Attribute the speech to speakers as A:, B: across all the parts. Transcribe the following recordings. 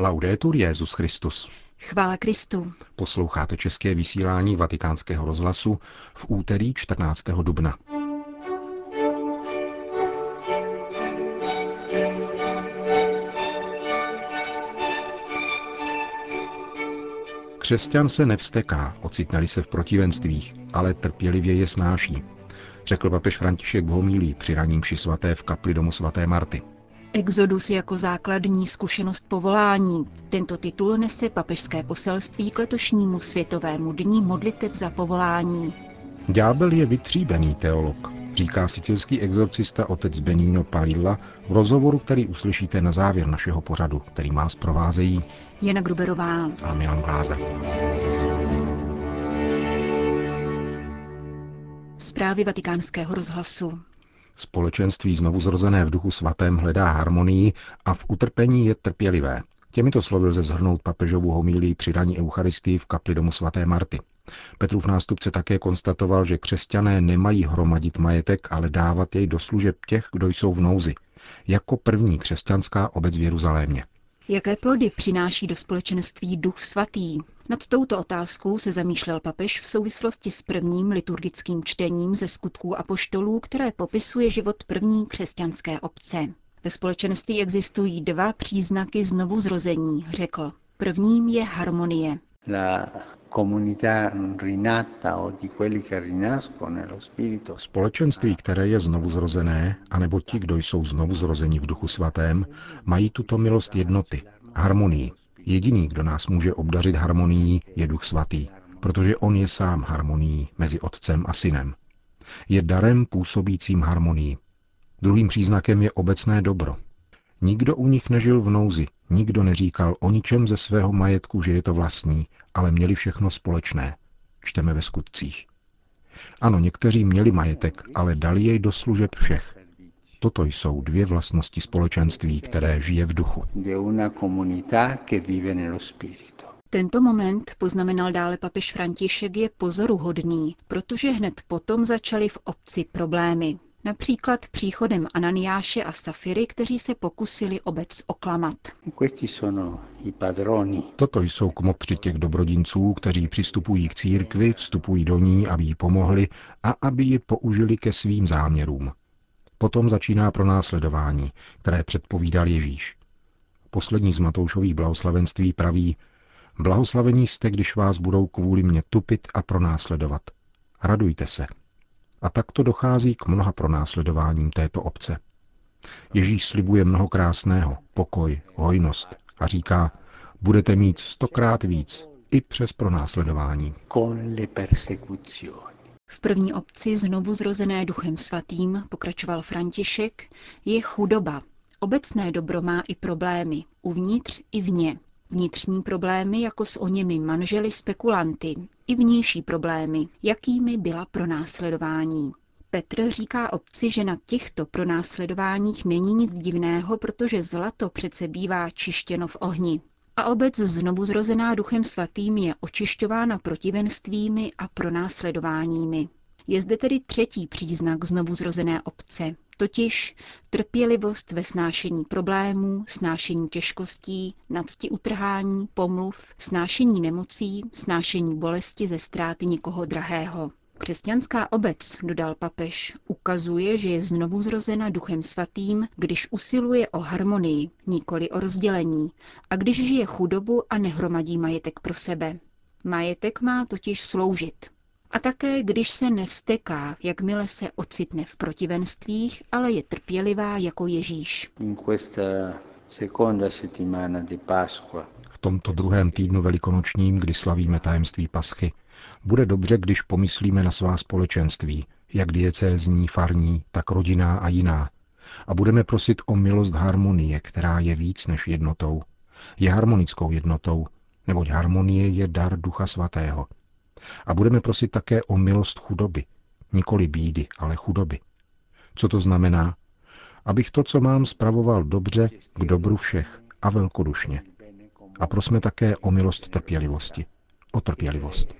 A: Laudetur Jezus Christus.
B: Chvála Kristu.
A: Posloucháte české vysílání Vatikánského rozhlasu v úterý 14. dubna. Křesťan se nevsteká, ocitnali se v protivenstvích, ale trpělivě je snáší, řekl papež František v homílí při raním svaté v kapli domu svaté Marty.
B: Exodus jako základní zkušenost povolání. Tento titul nese papežské poselství k letošnímu světovému dní modliteb za povolání.
A: Ďábel je vytříbený teolog, říká sicilský exorcista otec Benino Palilla v rozhovoru, který uslyšíte na závěr našeho pořadu, který má zprovázejí
B: Jana Gruberová
A: a Milan Gláza.
B: Zprávy vatikánského rozhlasu.
A: Společenství znovu zrozené v duchu svatém hledá harmonii a v utrpení je trpělivé. Těmito slovy lze zhrnout papežovu homílii při raní Eucharistii v kapli domu svaté Marty. Petrův nástupce také konstatoval, že křesťané nemají hromadit majetek, ale dávat jej do služeb těch, kdo jsou v nouzi, jako první křesťanská obec v Jeruzalémě.
B: Jaké plody přináší do společenství duch svatý? Nad touto otázkou se zamýšlel papež v souvislosti s prvním liturgickým čtením ze skutků apoštolů, které popisuje život první křesťanské obce. Ve společenství existují dva příznaky znovu zrození, řekl. Prvním je harmonie.
A: Společenství, které je znovu zrozené, anebo ti, kdo jsou znovu zrození v duchu svatém, mají tuto milost jednoty, harmonii. Jediný, kdo nás může obdařit harmonií, je duch svatý, protože on je sám harmonií mezi otcem a synem. Je darem působícím harmonii. Druhým příznakem je obecné dobro. Nikdo u nich nežil v nouzi, nikdo neříkal o ničem ze svého majetku, že je to vlastní, ale měli všechno společné. Čteme ve skutcích. Ano, někteří měli majetek, ale dali jej do služeb všech. Toto jsou dvě vlastnosti společenství, které žije v duchu.
B: Tento moment, poznamenal dále papež František, je pozoruhodný, protože hned potom začaly v obci problémy. Například příchodem Ananiáše a Safiry, kteří se pokusili obec oklamat.
A: Toto jsou kmotři těch dobrodinců, kteří přistupují k církvi, vstupují do ní, aby jí pomohli a aby ji použili ke svým záměrům. Potom začíná pronásledování, které předpovídal Ježíš. Poslední z Matoušových blahoslavenství praví, blahoslavení jste, když vás budou kvůli mě tupit a pronásledovat. Radujte se. A takto dochází k mnoha pronásledováním této obce. Ježíš slibuje mnoho krásného, pokoj, hojnost a říká, budete mít stokrát víc, i přes pronásledování.
B: V první obci znovu zrozené duchem svatým, pokračoval František, je chudoba. Obecné dobro má i problémy, uvnitř i vně. Vnitřní problémy jako s oněmi manželi spekulanty, i vnější problémy, jakými byla pronásledování. Petr říká obci, že na těchto pronásledováních není nic divného, protože zlato přece bývá čištěno v ohni. A obec znovu zrozená duchem svatým je očišťována protivenstvími a pronásledováními. Je zde tedy třetí příznak znovu zrozené obce, totiž trpělivost ve snášení problémů, snášení těžkostí, nadsti utrhání, pomluv, snášení nemocí, snášení bolesti ze ztráty někoho drahého. Křesťanská obec, dodal papež, ukazuje, že je znovu zrozena duchem svatým, když usiluje o harmonii, nikoli o rozdělení, a když žije chudobu a nehromadí majetek pro sebe. Majetek má totiž sloužit. A také, když se nevsteká, jakmile se ocitne v protivenstvích, ale je trpělivá jako Ježíš.
A: V tomto druhém týdnu velikonočním, kdy slavíme tajemství paschy, bude dobře, když pomyslíme na svá společenství, jak diecézní, farní, tak rodinná a jiná. A budeme prosit o milost harmonie, která je víc než jednotou. Je harmonickou jednotou, neboť harmonie je dar Ducha Svatého. A budeme prosit také o milost chudoby, nikoli bídy, ale chudoby. Co to znamená? Abych to, co mám, spravoval dobře k dobru všech a velkodušně. A prosme také o milost trpělivosti o trpělivost.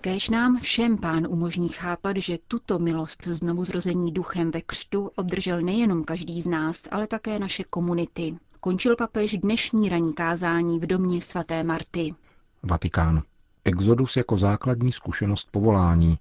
B: Kéž nám všem pán umožní chápat, že tuto milost znovu zrození duchem ve křtu obdržel nejenom každý z nás, ale také naše komunity. Končil papež dnešní ranní kázání v domě svaté Marty.
A: Vatikán. Exodus jako základní zkušenost povolání.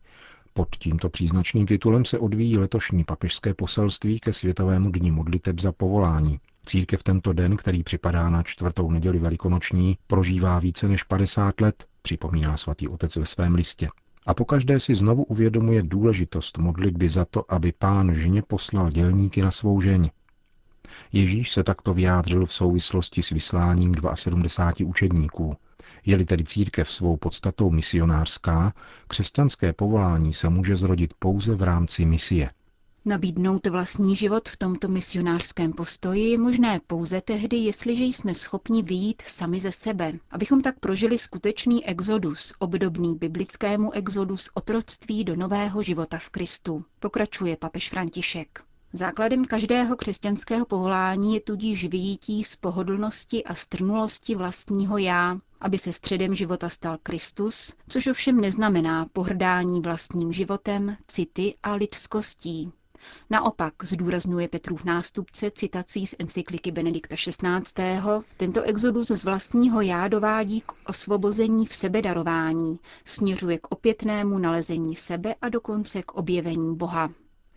A: Pod tímto příznačným titulem se odvíjí letošní papežské poselství ke Světovému dní modliteb za povolání. Církev tento den, který připadá na čtvrtou neděli velikonoční, prožívá více než 50 let, připomíná svatý otec ve svém listě. A pokaždé si znovu uvědomuje důležitost modlitby za to, aby pán žně poslal dělníky na svou žeň. Ježíš se takto vyjádřil v souvislosti s vysláním 72 učedníků. Je-li tedy církev svou podstatou misionářská, křesťanské povolání se může zrodit pouze v rámci misie.
B: Nabídnout vlastní život v tomto misionářském postoji je možné pouze tehdy, jestliže jsme schopni vyjít sami ze sebe, abychom tak prožili skutečný exodus, obdobný biblickému exodu z otroctví do nového života v Kristu, pokračuje papež František. Základem každého křesťanského povolání je tudíž vyjítí z pohodlnosti a strnulosti vlastního já, aby se středem života stal Kristus, což ovšem neznamená pohrdání vlastním životem, city a lidskostí. Naopak, zdůrazňuje Petrův nástupce citací z encykliky Benedikta XVI., tento exodus z vlastního já dovádí k osvobození v sebedarování, směřuje k opětnému nalezení sebe a dokonce k objevení Boha.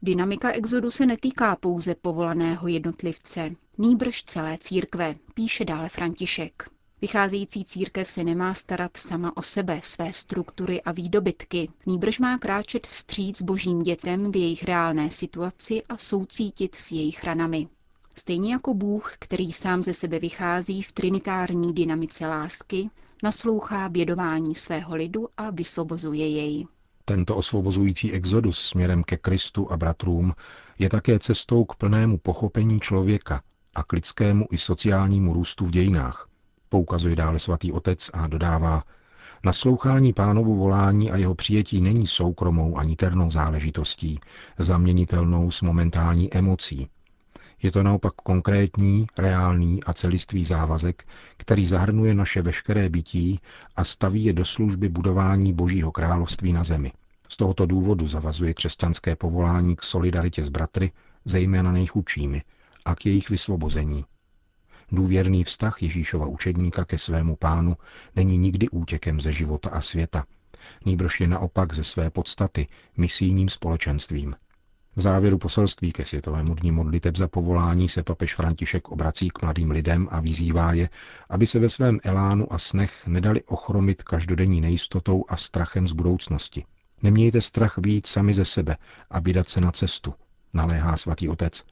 B: Dynamika exodu se netýká pouze povolaného jednotlivce, nýbrž celé církve, píše dále František. Vycházející církev se nemá starat sama o sebe, své struktury a výdobytky, nýbrž má kráčet vstříc božím dětem v jejich reálné situaci a soucítit s jejich ranami. Stejně jako Bůh, který sám ze sebe vychází v trinitární dynamice lásky, naslouchá bědování svého lidu a vysvobozuje jej.
A: Tento osvobozující exodus směrem ke Kristu a bratrům je také cestou k plnému pochopení člověka a k lidskému i sociálnímu růstu v dějinách. Poukazuje dále svatý otec a dodává, Naslouchání pánovu volání a jeho přijetí není soukromou ani ternou záležitostí, zaměnitelnou s momentální emocí. Je to naopak konkrétní, reálný a celistvý závazek, který zahrnuje naše veškeré bytí a staví je do služby budování Božího království na zemi. Z tohoto důvodu zavazuje křesťanské povolání k solidaritě s bratry, zejména nejchudšími, a k jejich vysvobození. Důvěrný vztah Ježíšova učedníka ke svému pánu není nikdy útěkem ze života a světa, nýbrž je naopak ze své podstaty misijním společenstvím. V závěru poselství ke Světovému dní modliteb za povolání se papež František obrací k mladým lidem a vyzývá je, aby se ve svém elánu a snech nedali ochromit každodenní nejistotou a strachem z budoucnosti. Nemějte strach výjít sami ze sebe a vydat se na cestu, naléhá svatý otec,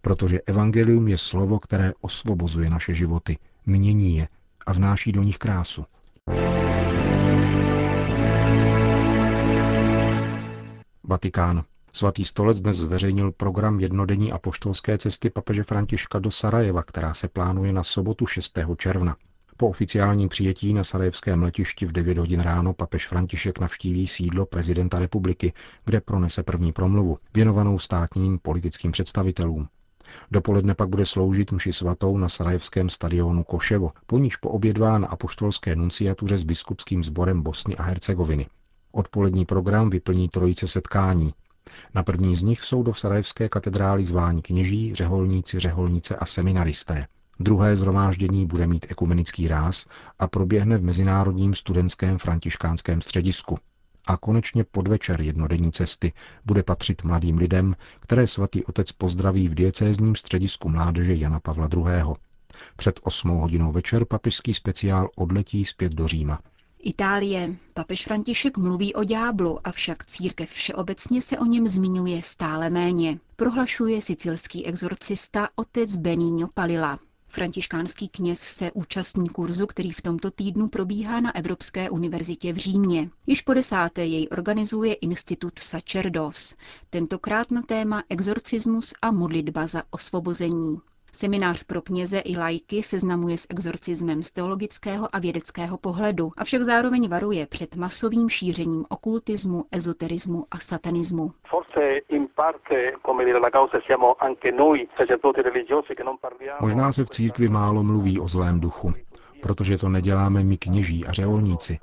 A: protože evangelium je slovo, které osvobozuje naše životy, mění je a vnáší do nich krásu. Vatikán. Svatý stolec dnes zveřejnil program jednodenní apoštolské cesty papeže Františka do Sarajeva, která se plánuje na sobotu 6. června. Po oficiálním přijetí na sarajevském letišti v 9 hodin ráno papež František navštíví sídlo prezidenta republiky, kde pronese první promluvu, věnovanou státním politickým představitelům. Dopoledne pak bude sloužit mši svatou na sarajevském stadionu Koševo, po níž poobědvá na apoštolské nunciatuře s biskupským sborem Bosny a Hercegoviny. Odpolední program vyplní trojice setkání. Na první z nich jsou do Sarajevské katedrály zváni kněží, řeholníci, řeholnice a seminaristé. Druhé zhromáždění bude mít ekumenický ráz a proběhne v Mezinárodním studentském františkánském středisku. A konečně podvečer jednodenní cesty bude patřit mladým lidem, které svatý otec pozdraví v diecézním středisku mládeže Jana Pavla II. Před 8 hodinou večer papežský speciál odletí zpět do Říma.
B: Itálie. Papež František mluví o ďáblu, avšak církev všeobecně se o něm zmiňuje stále méně, prohlašuje sicilský exorcista otec Benigno Palila. Františkánský kněz se účastní kurzu, který v tomto týdnu probíhá na Evropské univerzitě v Římě. Již po desáté jej organizuje Institut Sacerdos, tentokrát na téma exorcismus a modlitba za osvobození. Seminář pro kněze i lajky seznamuje s exorcismem z teologického a vědeckého pohledu, avšak zároveň varuje před masovým šířením okultismu, ezoterismu a satanismu.
A: Možná se v církvi málo mluví o zlém duchu, protože to neděláme my kněží a řeholníci,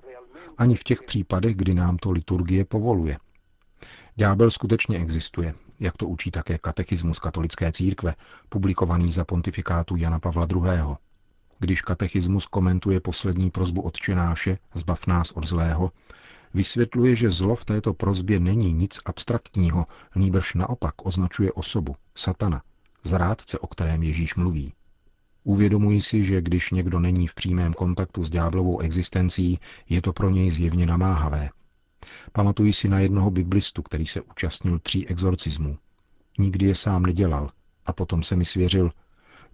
A: ani v těch případech, kdy nám to liturgie povoluje. Ďábel skutečně existuje, jak to učí také katechismus katolické církve, publikovaný za pontifikátu Jana Pavla II. Když katechismus komentuje poslední prozbu odčenáše, zbav nás od zlého, vysvětluje, že zlo v této prozbě není nic abstraktního, nýbrž naopak označuje osobu, satana, zrádce, o kterém Ježíš mluví. Uvědomuji si, že když někdo není v přímém kontaktu s ďáblovou existencí, je to pro něj zjevně namáhavé. Pamatuji si na jednoho biblistu, který se účastnil tří exorcismů. Nikdy je sám nedělal a potom se mi svěřil,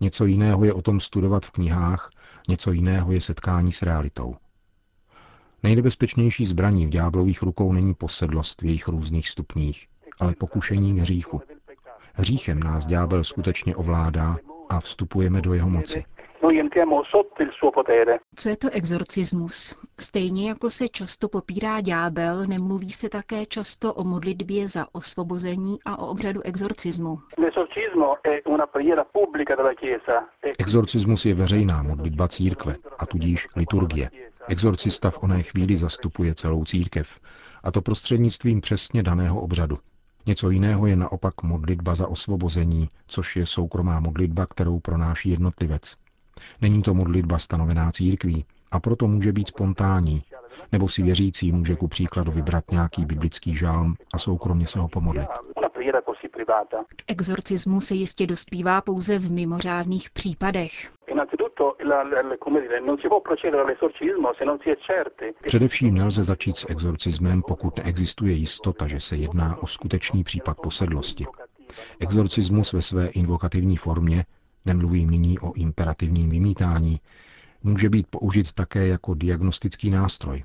A: něco jiného je o tom studovat v knihách, něco jiného je setkání s realitou. Nejnebezpečnější zbraní v ďáblových rukou není posedlost v jejich různých stupních, ale pokušení k hříchu. Hříchem nás ďábel skutečně ovládá a vstupujeme do jeho moci.
B: Co je to exorcismus? Stejně jako se často popírá ďábel, nemluví se také často o modlitbě za osvobození a o obřadu exorcismu.
A: Exorcismus je veřejná modlitba církve a tudíž liturgie. Exorcista v oné chvíli zastupuje celou církev, a to prostřednictvím přesně daného obřadu. Něco jiného je naopak modlitba za osvobození, což je soukromá modlitba, kterou pronáší jednotlivec. Není to modlitba stanovená církví a proto může být spontánní, nebo si věřící může ku příkladu vybrat nějaký biblický žálm a soukromně se ho pomodlit.
B: K exorcismu se jistě dospívá pouze v mimořádných případech.
A: Především nelze začít s exorcismem, pokud neexistuje jistota, že se jedná o skutečný případ posedlosti. Exorcismus ve své invokativní formě, nemluvím nyní o imperativním vymítání, může být použit také jako diagnostický nástroj.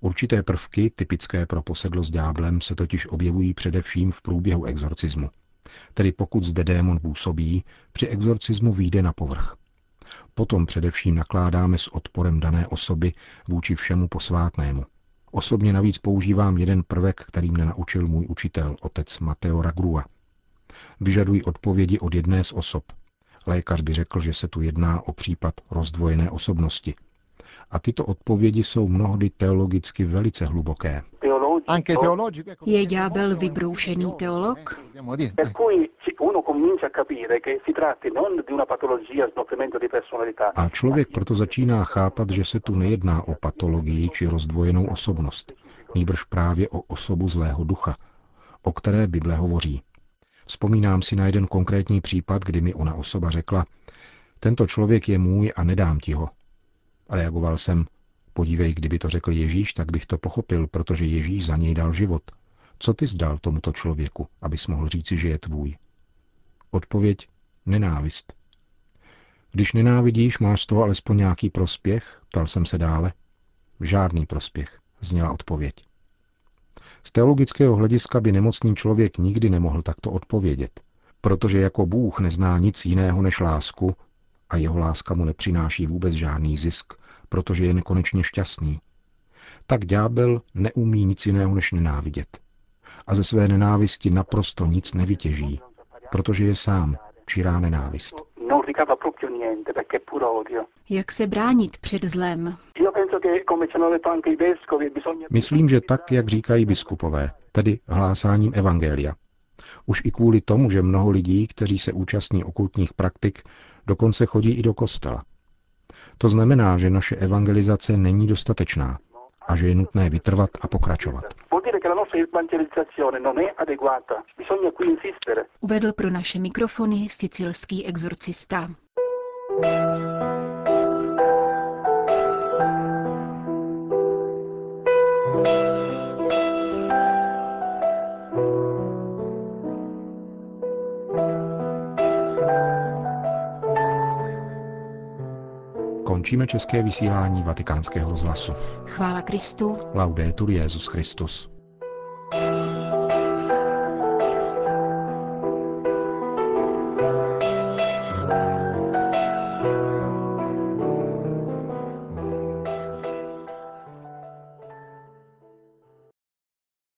A: Určité prvky, typické pro posedlost ďáblem, se totiž objevují především v průběhu exorcismu. Tedy pokud zde démon působí, při exorcismu výjde na povrch. Potom především nakládáme s odporem dané osoby vůči všemu posvátnému. Osobně navíc používám jeden prvek, který mě naučil můj učitel, otec Mateo Ragrua. Vyžadují odpovědi od jedné z osob. Lékař by řekl, že se tu jedná o případ rozdvojené osobnosti. A tyto odpovědi jsou mnohdy teologicky velice hluboké.
B: Je ďábel vybroušený teolog?
A: A člověk proto začíná chápat, že se tu nejedná o patologii či rozdvojenou osobnost, nýbrž právě o osobu zlého ducha, o které Bible hovoří. Vzpomínám si na jeden konkrétní případ, kdy mi ona osoba řekla, tento člověk je můj a nedám ti ho. Reagoval jsem, podívej, kdyby to řekl Ježíš, tak bych to pochopil, protože Ježíš za něj dal život. Co ty zdal tomuto člověku, abys mohl říci, že je tvůj? Odpověď nenávist. Když nenávidíš, máš z toho alespoň nějaký prospěch? Ptal jsem se dále. Žádný prospěch, zněla odpověď. Z teologického hlediska by nemocný člověk nikdy nemohl takto odpovědět, protože jako Bůh nezná nic jiného než lásku a jeho láska mu nepřináší vůbec žádný zisk, protože je nekonečně šťastný, tak ďábel neumí nic jiného než nenávidět. A ze své nenávisti naprosto nic nevytěží, protože je sám čirá nenávist.
B: Jak se bránit před zlem?
A: Myslím, že tak, jak říkají biskupové, tedy hlásáním evangelia. Už i kvůli tomu, že mnoho lidí, kteří se účastní okultních praktik, dokonce chodí i do kostela. To znamená, že naše evangelizace není dostatečná a že je nutné vytrvat a pokračovat.
B: Uvedl pro naše mikrofony sicilský exorcista.
A: Končíme české vysílání vatikánského rozhlasu.
B: Chvála Kristu.
A: Laudetur Jezus Christus.